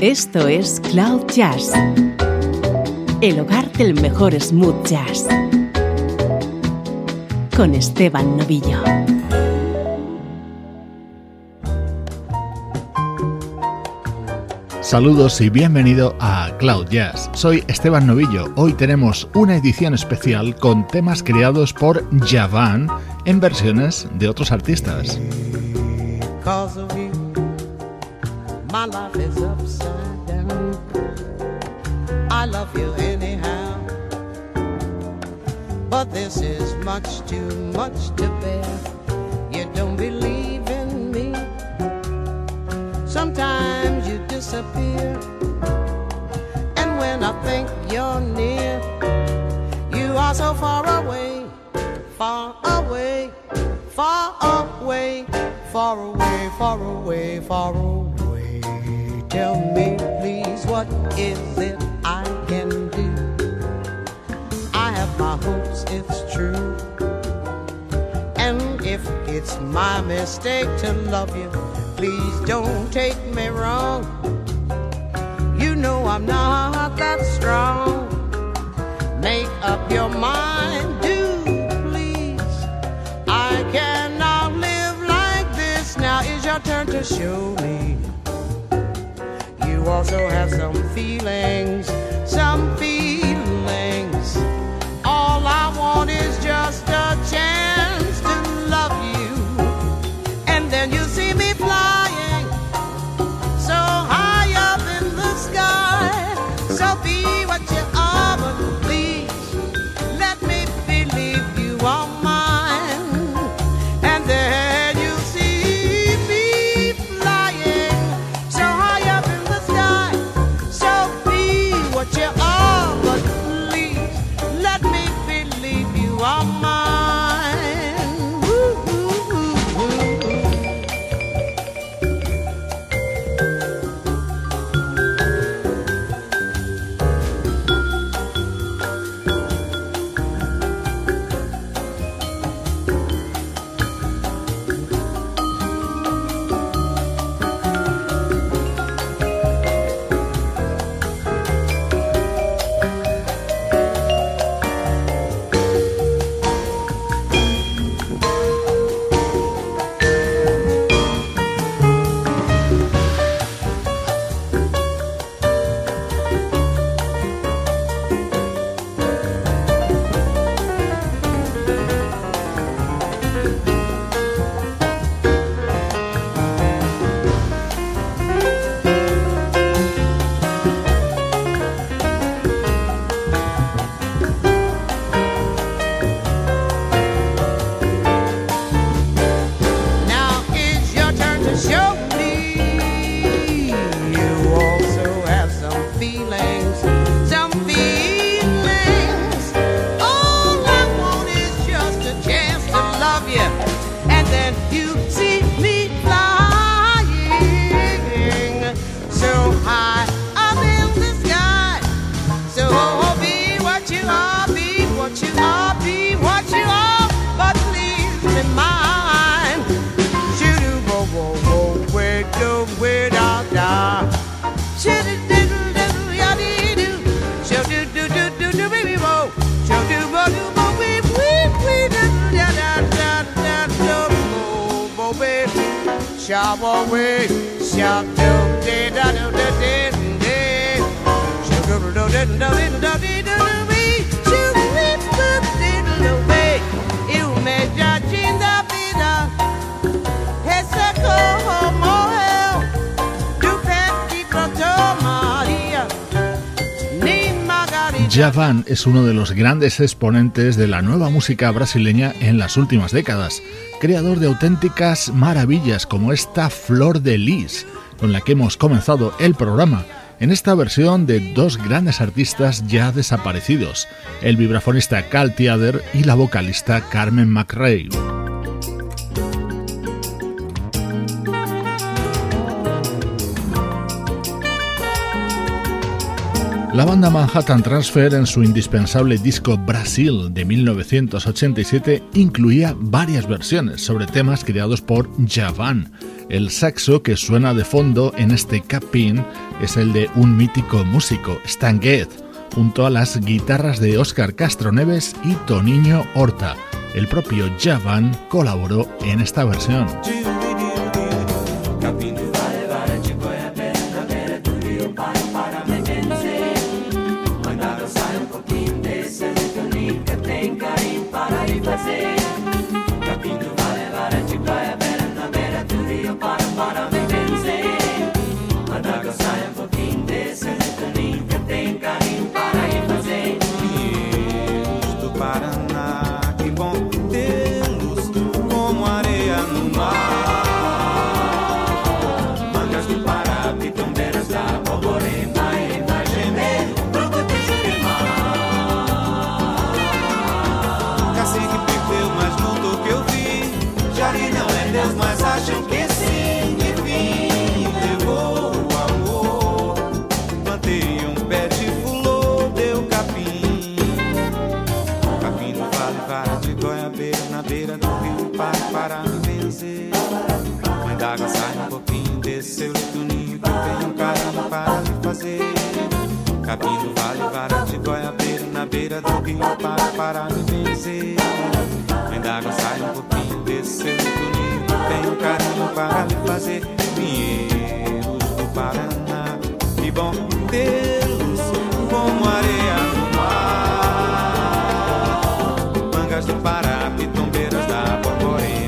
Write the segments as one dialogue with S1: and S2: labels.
S1: Esto es Cloud Jazz, el hogar del mejor smooth jazz, con Esteban Novillo.
S2: Saludos y bienvenido a Cloud Jazz. Soy Esteban Novillo. Hoy tenemos una edición especial con temas creados por Javan en versiones de otros artistas.
S3: Love you anyhow. But this is much too much to bear. You don't believe in me. Sometimes you disappear. And when I think you're near, you are so far away, far away, far away, far away, far away, far away. Tell me, please, what is it I can do? I have my hopes, it's true. And if it's my mistake to love you, please don't take me wrong. You know I'm not that strong. Make up your mind, do please. I cannot live like this. Now is your turn to show me also have some feelings, some feelings. All I want is just a chance
S2: Javan es uno de los grandes exponentes de la nueva música brasileña en las últimas décadas, creador de auténticas maravillas como esta Flor de Lis, con la que hemos comenzado el programa, en esta versión de dos grandes artistas ya desaparecidos, el vibrafonista Cal Tiader y la vocalista Carmen McRae. La banda Manhattan Transfer en su indispensable disco Brasil de 1987 incluía varias versiones sobre temas creados por Javan, El saxo que suena de fondo en este capin es el de un mítico músico, Stan Getz, junto a las guitarras de Oscar Castro Neves y Toniño Horta. El propio Javan colaboró en esta versión.
S4: para, para me vencer. Mãe d'água, sai um pouquinho desse seu lituninho que eu tenho um carinho para me fazer. Caminho vale, vara de goiabeira na beira do rio para, para me vencer. Mãe d'água, sai um pouquinho desse seu lituninho que eu tenho um carinho para me fazer. Pinheiros do Paraná, que bom Deus. body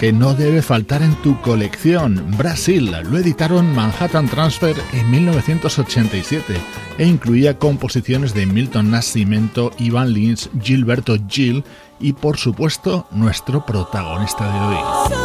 S2: que no debe faltar en tu colección. Brasil lo editaron Manhattan Transfer en 1987 e incluía composiciones de Milton Nascimento, Ivan Lins, Gilberto Gil y por supuesto nuestro protagonista de hoy.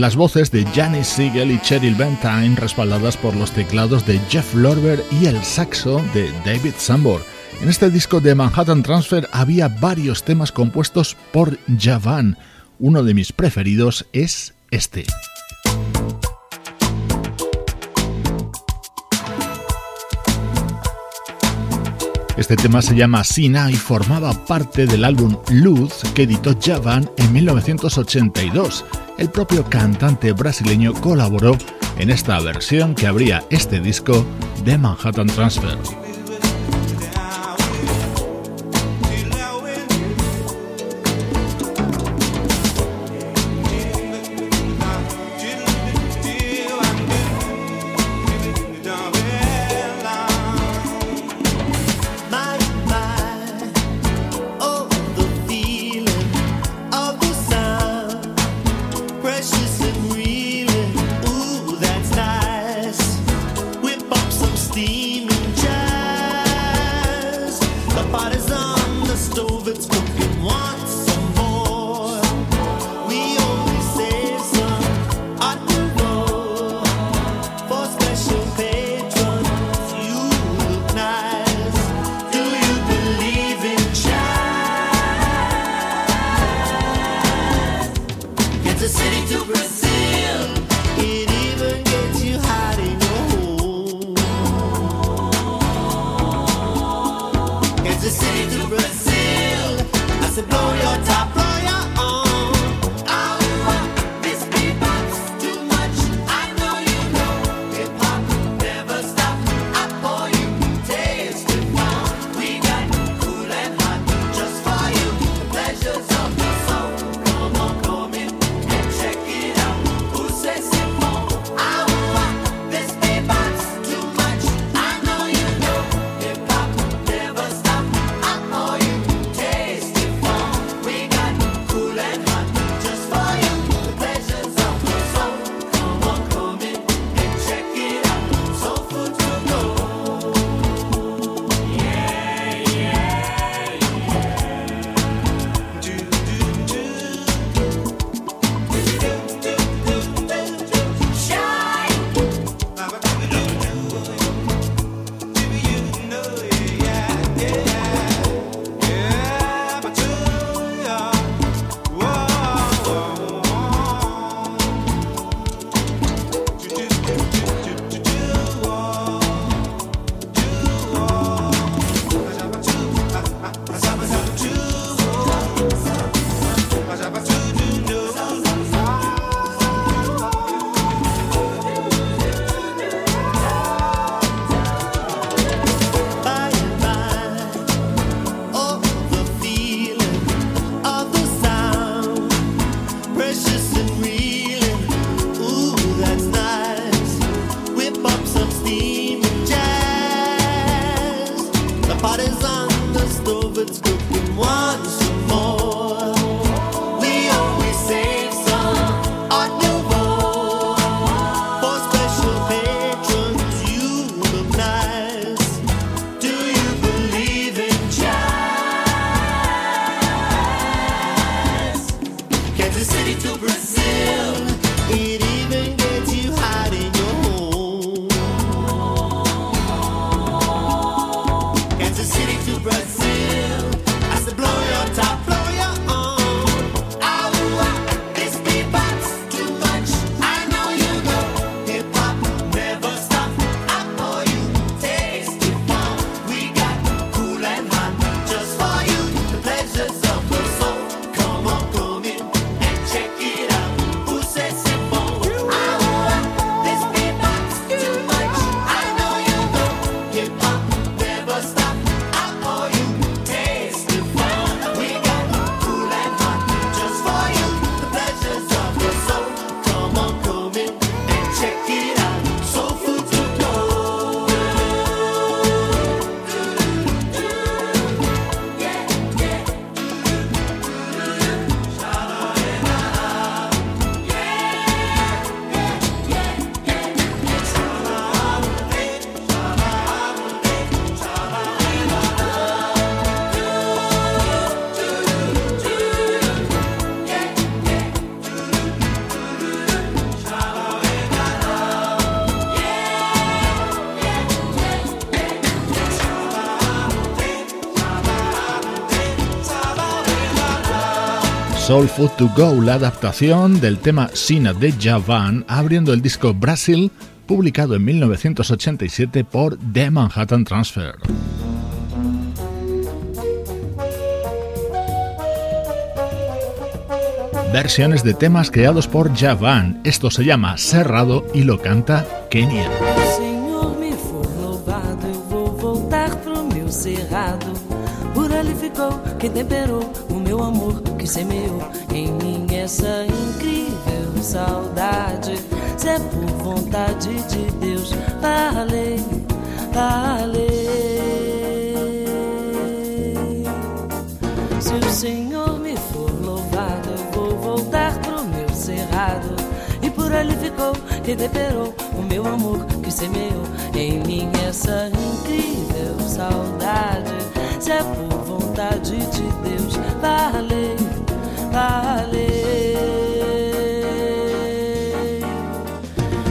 S2: Las voces de Janis Siegel y Cheryl Bentine respaldadas por los teclados de Jeff Lorber y el saxo de David Sambor. En este disco de Manhattan Transfer había varios temas compuestos por Javan. Uno de mis preferidos es este. Este tema se llama Sina y formaba parte del álbum Luz que editó Javan en 1982 el propio cantante brasileño colaboró en esta versión que abría este disco de Manhattan Transfer. Soul Food to Go, la adaptación del tema Sina de Javan, abriendo el disco Brasil, publicado en 1987 por The Manhattan Transfer. Versiones de temas creados por Javan. Esto se llama Cerrado y lo canta Kenia.
S5: Semeou em mim essa incrível saudade. Se é por vontade de Deus, falei, falei. Se o Senhor me for louvado, eu vou voltar pro meu cerrado. E por ali ficou que temperou o meu amor que semeou em mim essa incrível saudade. Se é por vontade de Deus, valeu falei.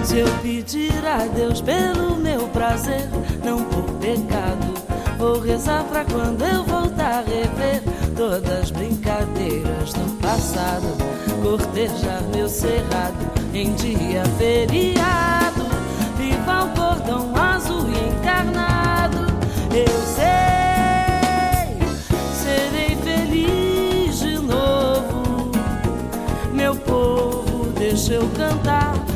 S5: Se eu pedir a Deus pelo meu prazer, não por pecado, vou rezar pra quando eu voltar a rever todas as brincadeiras do passado cortejar meu cerrado em dia feriado. Viva o cordão azul encarnado. Eu sei, seu cantar.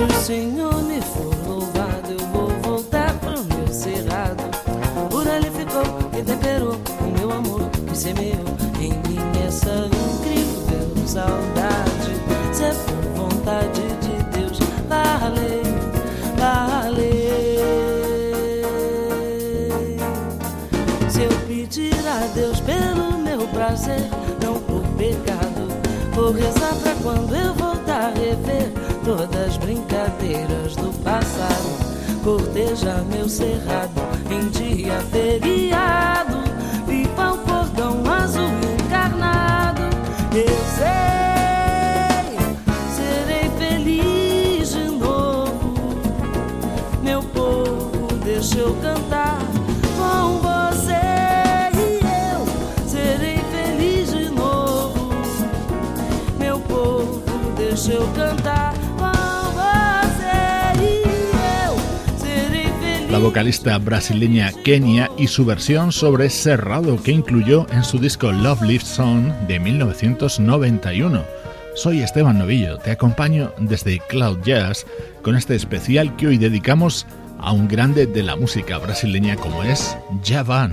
S5: Se o Senhor me for louvado, eu vou voltar pro meu cerrado. Por ali ficou e temperou o meu amor que semeou em mim essa incrível saudade. Se é por vontade de Deus, valei, valei. Se eu pedir a Deus pelo meu prazer, não por pecado, vou rezar pra quando eu voltar rever todas brincadeiras do passado. Corteja meu cerrado em dia feriado. viva o cordão azul encarnado. Eu sei, serei feliz de novo. Meu povo, deixa eu cantar com você. deixa eu cantar. Vocalista brasileña Kenia
S2: y su versión sobre Cerrado que incluyó en su disco Love Lift Song de 1991. Soy Esteban Novillo, te acompaño desde Cloud Jazz con este especial que hoy dedicamos a un grande de la música brasileña como es Javan.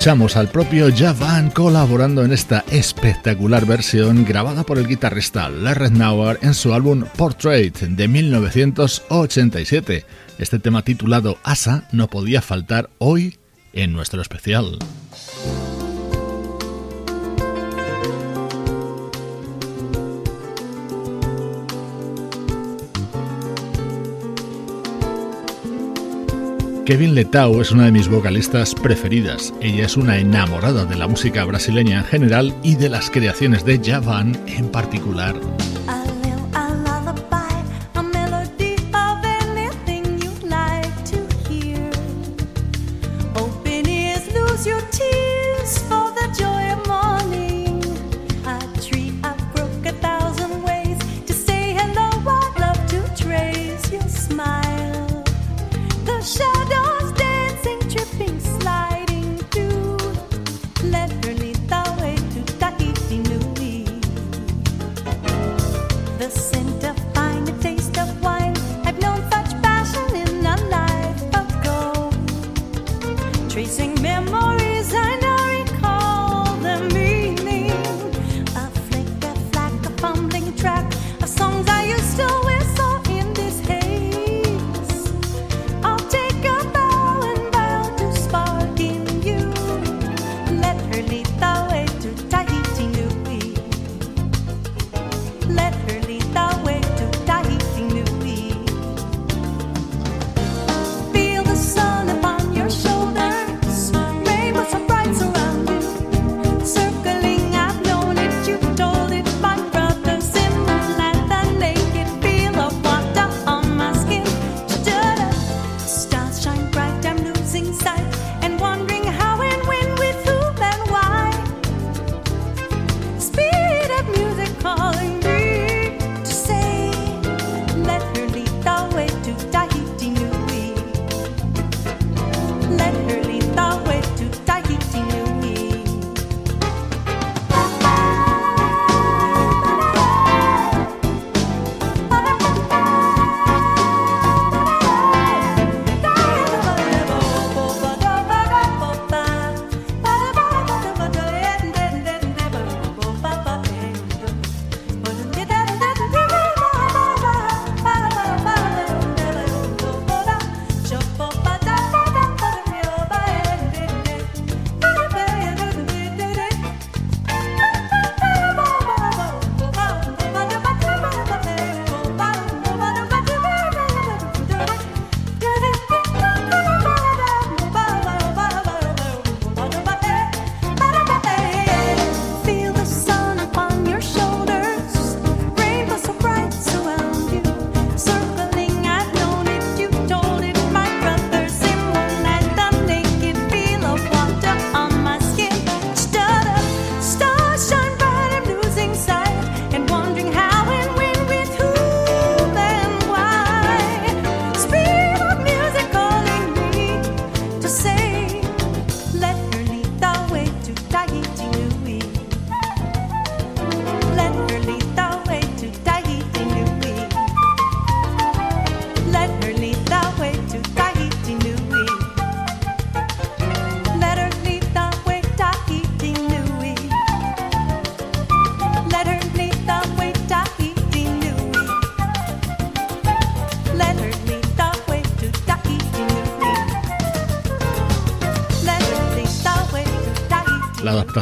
S2: Escuchamos al propio Javan colaborando en esta espectacular versión grabada por el guitarrista Larry Nauer en su álbum Portrait de 1987. Este tema titulado Asa no podía faltar hoy en nuestro especial. Kevin Letao es una de mis vocalistas preferidas. Ella es una enamorada de la música brasileña en general y de las creaciones de Javan en particular.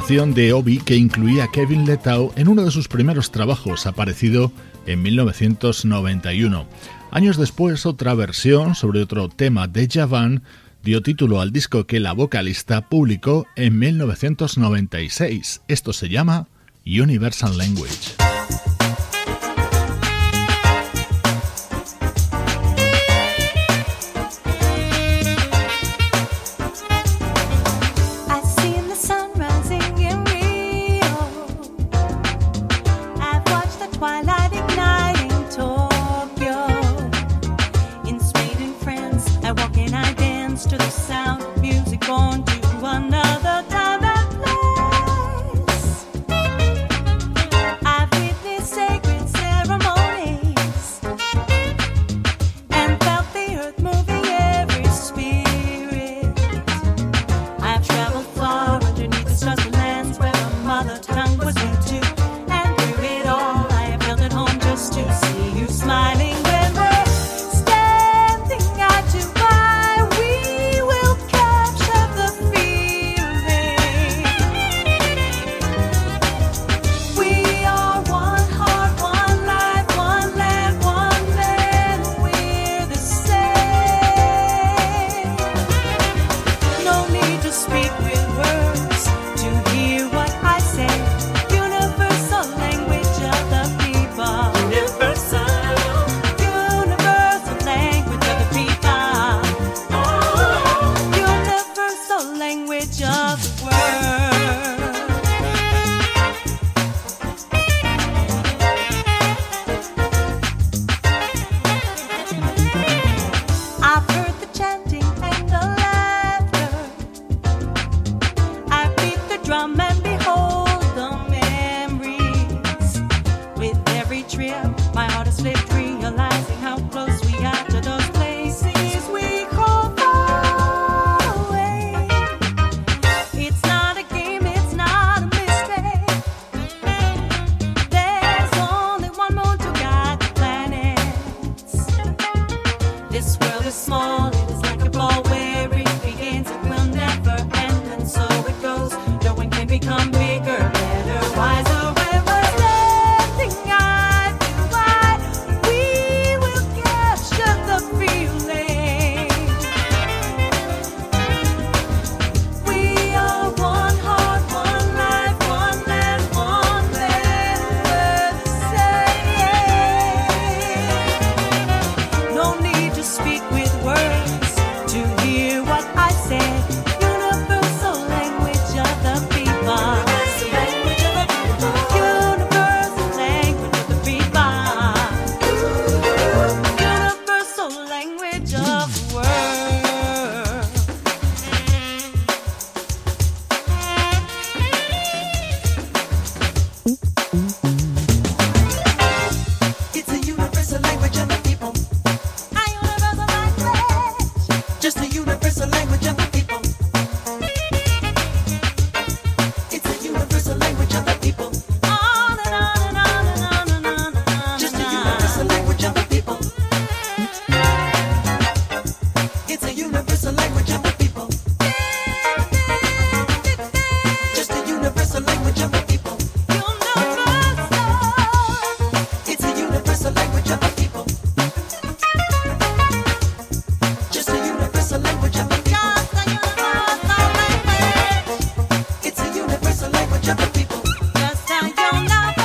S2: De Obi que incluía a Kevin Letau en uno de sus primeros trabajos, aparecido en 1991. Años después, otra versión sobre otro tema de Javan dio título al disco que la vocalista publicó en 1996. Esto se llama Universal Language.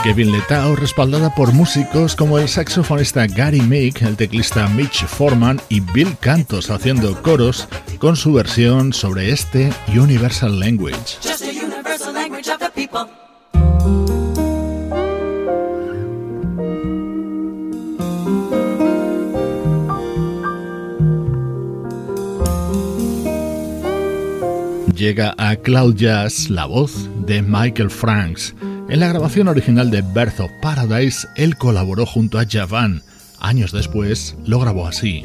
S2: Kevin Letao, respaldada por músicos como el saxofonista Gary Meek, el teclista Mitch Foreman y Bill Cantos haciendo coros con su versión sobre este Universal Language. Llega a Cloud Jazz la voz de Michael Franks. En la grabación original de Birth of Paradise, él colaboró junto a Javan. Años después, lo grabó así.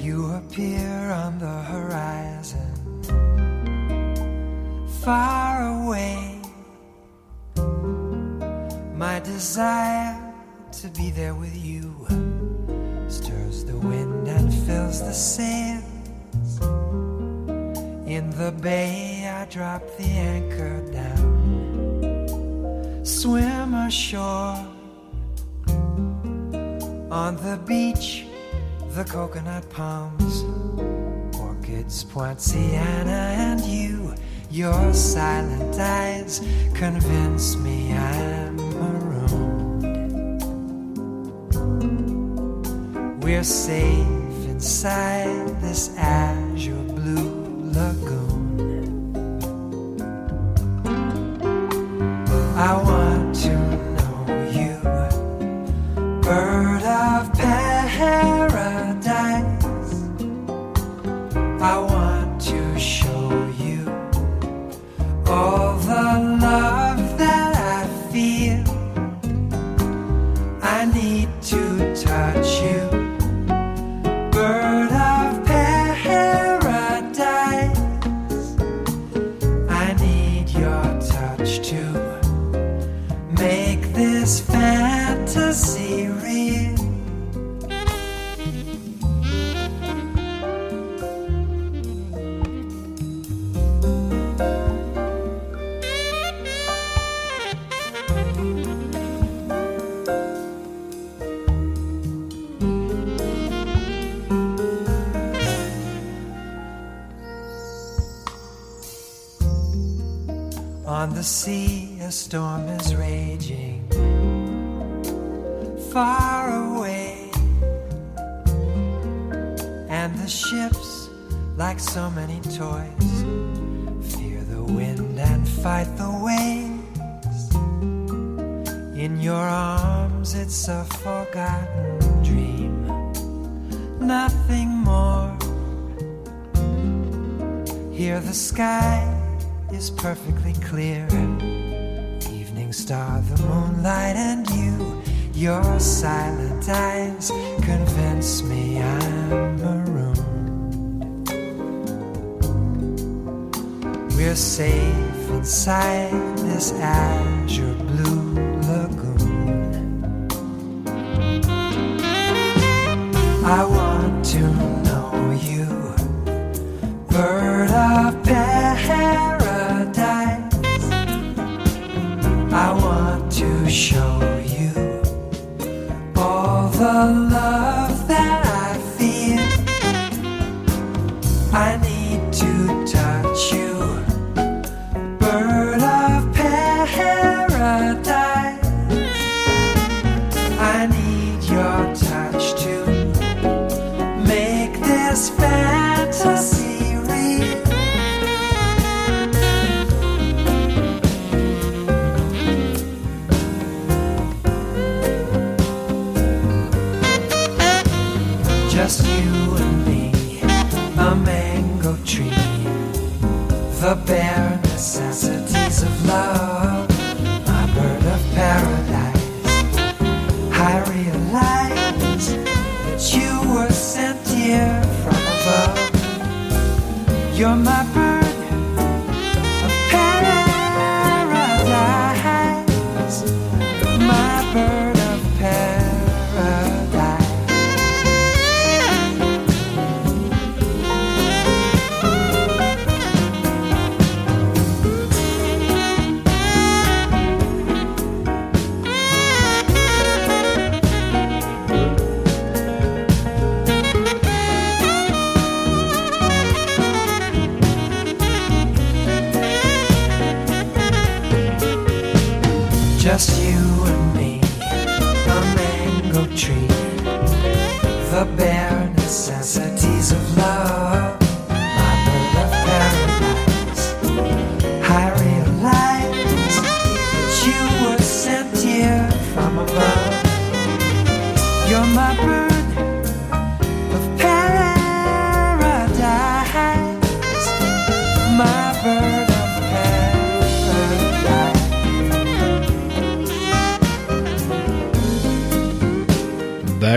S6: My desire to be there with you stirs the wind and fills the sails. In the bay, I drop the anchor down. Swim ashore. On the beach, the coconut palms, orchids, poinciana, and you. Your silent eyes convince me I'm marooned. We're safe inside this azure blue lagoon. I want bird of paradise. I want to show you all the love that I feel. I need to touch perfectly clear. Evening star, the moonlight, and you. Your silent eyes convince me I'm marooned. We're safe inside this azure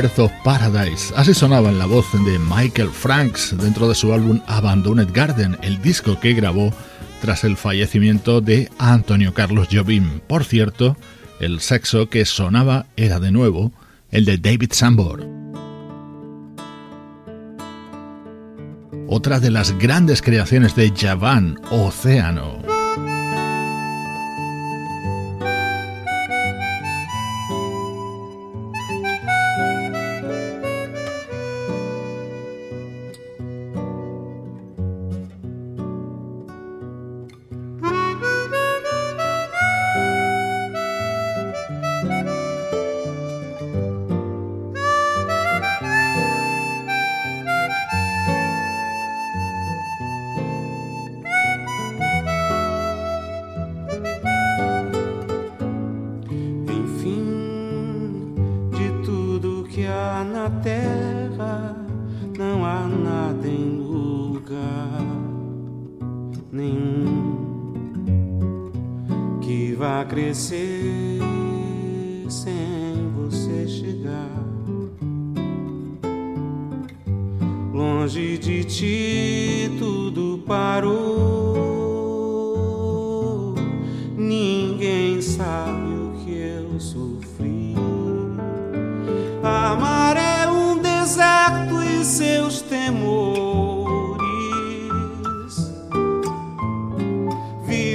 S2: Of Paradise. Así sonaba en la voz de Michael Franks dentro de su álbum Abandoned Garden, el disco que grabó tras el fallecimiento de Antonio Carlos Jobim. Por cierto, el sexo que sonaba era de nuevo el de David Sambor. Otra de las grandes creaciones de Javan, Océano.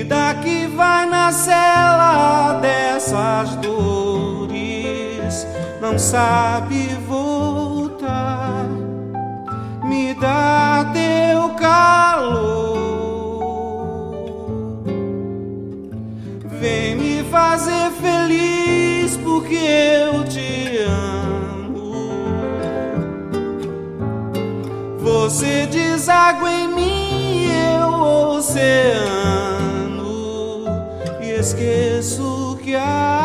S4: vida que vai na cela dessas dores não sabe voltar. Me dá teu calor, vem me fazer feliz porque eu te amo. Você deságua em mim, eu oceano. See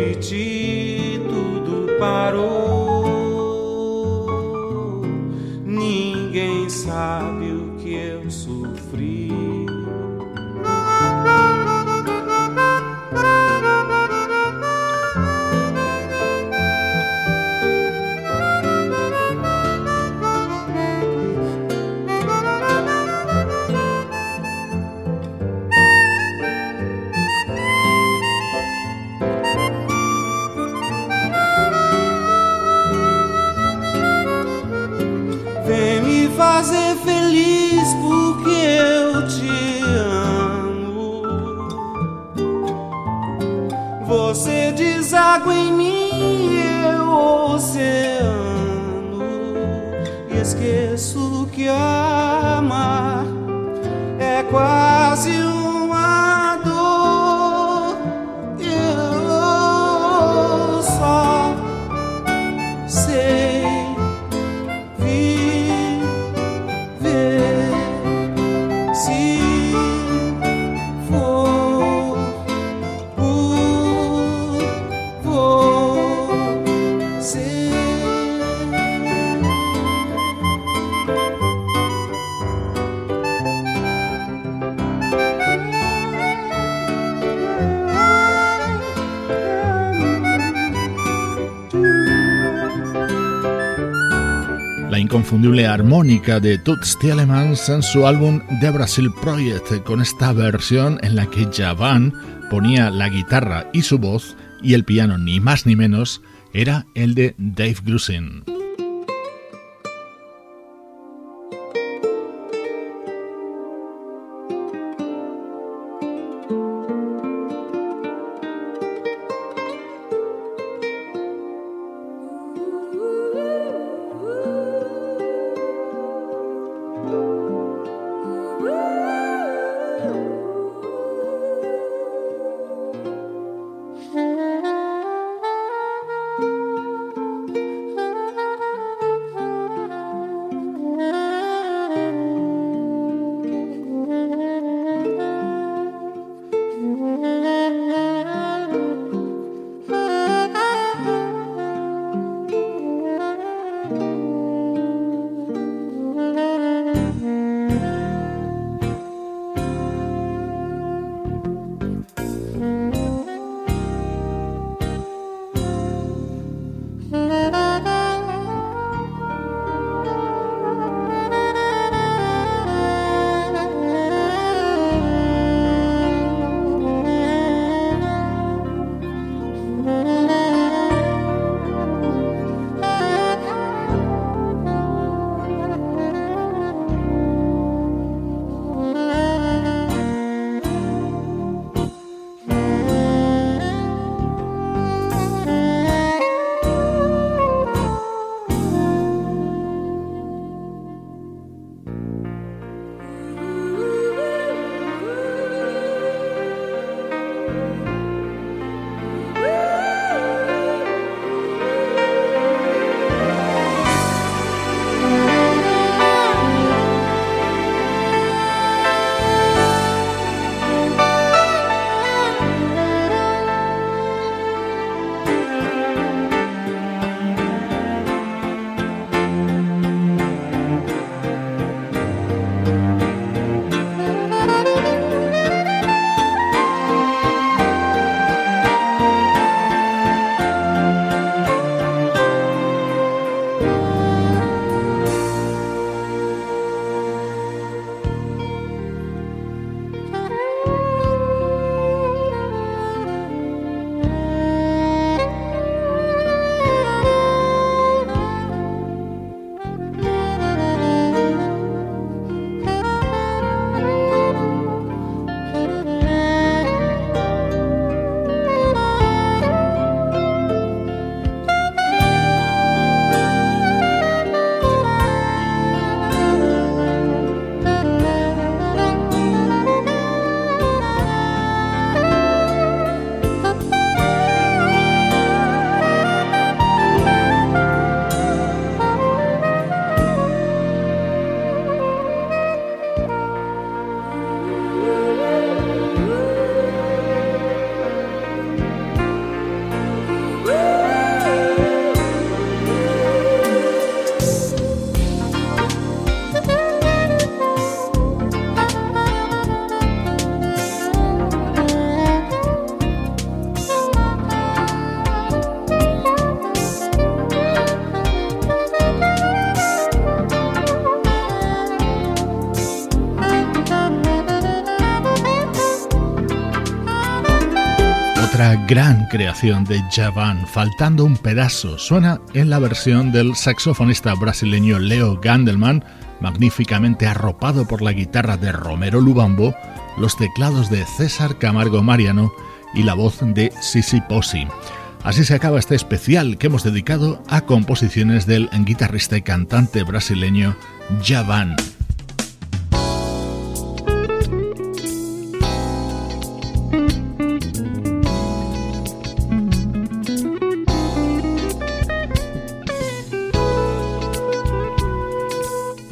S4: de ti tudo parou.
S2: Inconfundible armónica de Toots Thielemans en su álbum The Brasil Project, con esta versión en la que Javan ponía la guitarra y su voz, y el piano ni más ni menos era el de Dave Grusin. Gran creación de Javan, faltando un pedazo, suena en la versión del saxofonista brasileño Leo Gandelman, magníficamente arropado por la guitarra de Romero Lubambo, los teclados de César Camargo Mariano y la voz de Sisi Posi. Así se acaba este especial que hemos dedicado a composiciones del guitarrista y cantante brasileño Javan.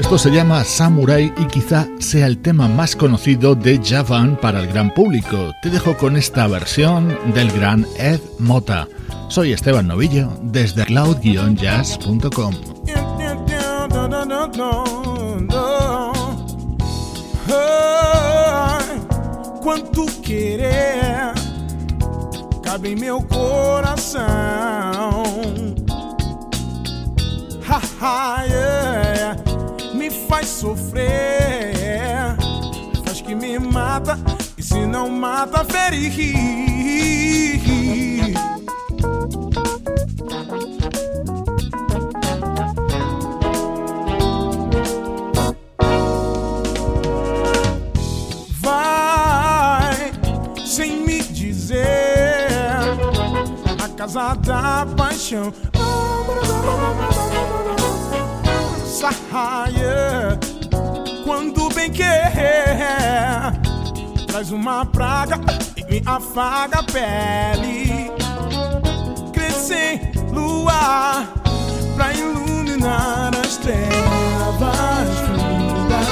S2: Esto se llama Samurai y quizá sea el tema más conocido de Javan para el gran público. Te dejo con esta versión del gran Ed Mota. Soy Esteban Novillo desde cloud-jazz.com.
S7: Quanto querer cabe em meu coração. Faz sofrer, faz que me mata, e se não mata, ferir. Vai sem me dizer a casa da paixão saia quando bem quer. Traz uma praga e me afaga a pele. Crescer lua pra iluminar as trevas da.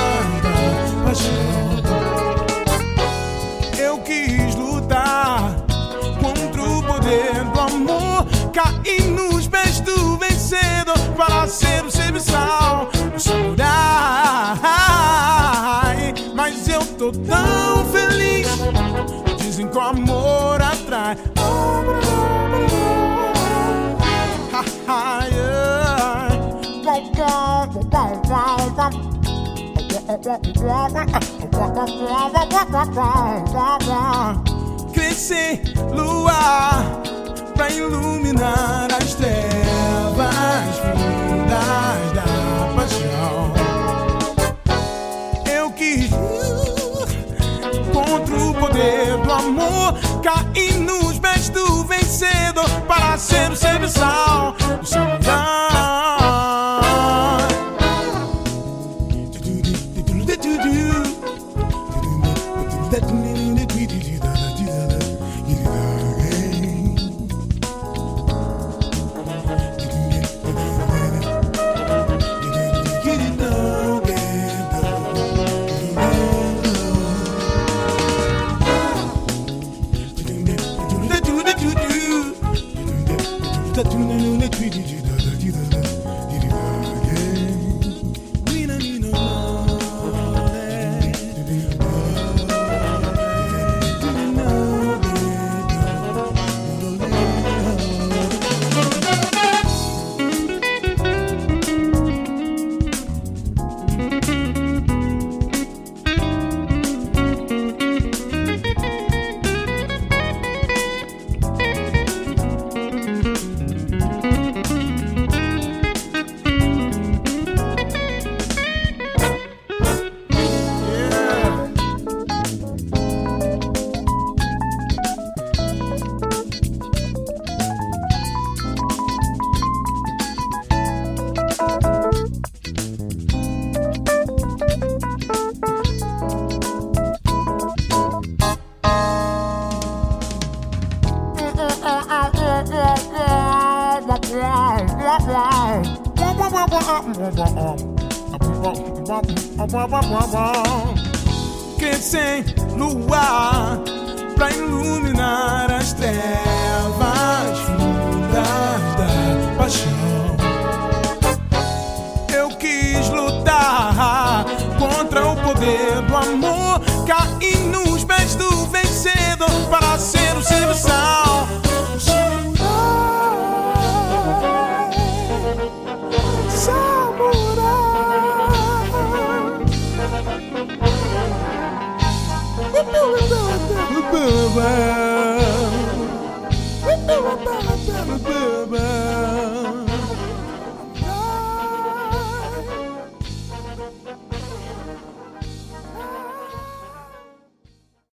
S7: Eu quis lutar contra o poder do amor, cair nos pés do vencedor para ser tão feliz, dizem que o amor atrai. Crescer, lua, pra iluminar as trevas fundas da paixão. Eu quis o poder do amor, cair nos pés do vencedor para ser o serviçal do